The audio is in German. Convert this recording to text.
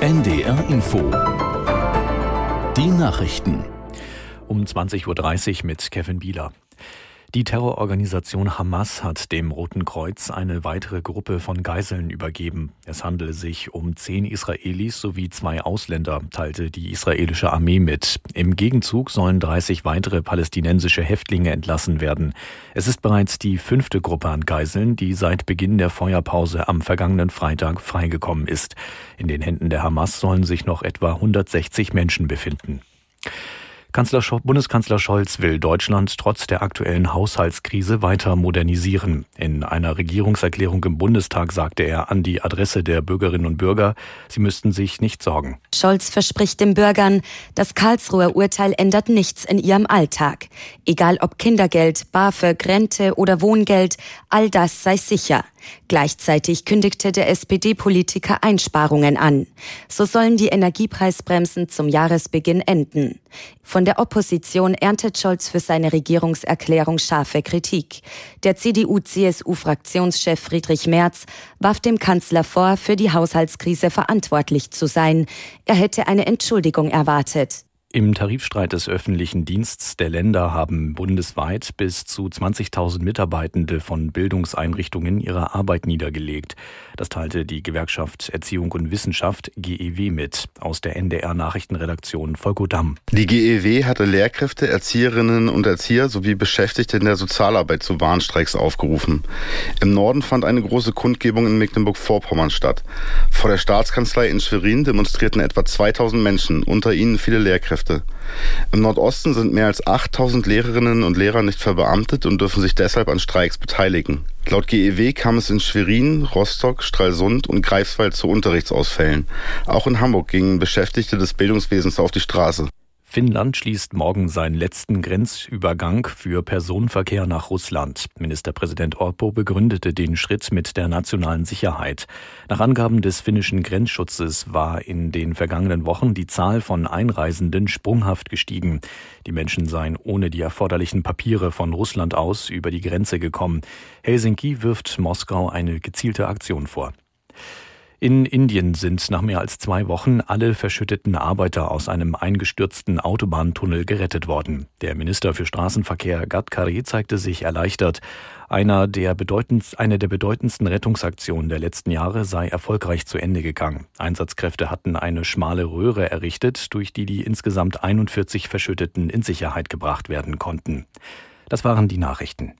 NDR Info. Die Nachrichten. Um 20.30 Uhr mit Kevin Bieler. Die Terrororganisation Hamas hat dem Roten Kreuz eine weitere Gruppe von Geiseln übergeben. Es handele sich um zehn Israelis sowie zwei Ausländer, teilte die israelische Armee mit. Im Gegenzug sollen 30 weitere palästinensische Häftlinge entlassen werden. Es ist bereits die fünfte Gruppe an Geiseln, die seit Beginn der Feuerpause am vergangenen Freitag freigekommen ist. In den Händen der Hamas sollen sich noch etwa 160 Menschen befinden. Kanzler Bundeskanzler Scholz will Deutschland trotz der aktuellen Haushaltskrise weiter modernisieren. In einer Regierungserklärung im Bundestag sagte er an die Adresse der Bürgerinnen und Bürger, sie müssten sich nicht sorgen. Scholz verspricht den Bürgern, das Karlsruher Urteil ändert nichts in ihrem Alltag. Egal ob Kindergeld, BAföG, Rente oder Wohngeld, all das sei sicher. Gleichzeitig kündigte der SPD-Politiker Einsparungen an. So sollen die Energiepreisbremsen zum Jahresbeginn enden. Von der Opposition erntet Scholz für seine Regierungserklärung scharfe Kritik. Der CDU-CSU-Fraktionschef Friedrich Merz warf dem Kanzler vor, für die Haushaltskrise verantwortlich zu sein. Er hätte eine Entschuldigung erwartet. Im Tarifstreit des öffentlichen Dienstes der Länder haben bundesweit bis zu 20.000 Mitarbeitende von Bildungseinrichtungen ihre Arbeit niedergelegt. Das teilte die Gewerkschaft Erziehung und Wissenschaft GEW mit aus der NDR Nachrichtenredaktion Volko Damm. Die GEW hatte Lehrkräfte, Erzieherinnen und Erzieher sowie Beschäftigte in der Sozialarbeit zu Warnstreiks aufgerufen. Im Norden fand eine große Kundgebung in Mecklenburg-Vorpommern statt. Vor der Staatskanzlei in Schwerin demonstrierten etwa 2000 Menschen, unter ihnen viele Lehrkräfte. Lehrkräfte. Im Nordosten sind mehr als 8000 Lehrerinnen und Lehrer nicht verbeamtet und dürfen sich deshalb an Streiks beteiligen. Laut GEW kam es in Schwerin, Rostock, Stralsund und Greifswald zu Unterrichtsausfällen. Auch in Hamburg gingen Beschäftigte des Bildungswesens auf die Straße. Finnland schließt morgen seinen letzten Grenzübergang für Personenverkehr nach Russland. Ministerpräsident Orpo begründete den Schritt mit der nationalen Sicherheit. Nach Angaben des finnischen Grenzschutzes war in den vergangenen Wochen die Zahl von Einreisenden sprunghaft gestiegen. Die Menschen seien ohne die erforderlichen Papiere von Russland aus über die Grenze gekommen. Helsinki wirft Moskau eine gezielte Aktion vor. In Indien sind nach mehr als zwei Wochen alle verschütteten Arbeiter aus einem eingestürzten Autobahntunnel gerettet worden. Der Minister für Straßenverkehr Gadkari zeigte sich erleichtert. Einer der bedeutendst, eine der bedeutendsten Rettungsaktionen der letzten Jahre sei erfolgreich zu Ende gegangen. Einsatzkräfte hatten eine schmale Röhre errichtet, durch die die insgesamt 41 Verschütteten in Sicherheit gebracht werden konnten. Das waren die Nachrichten.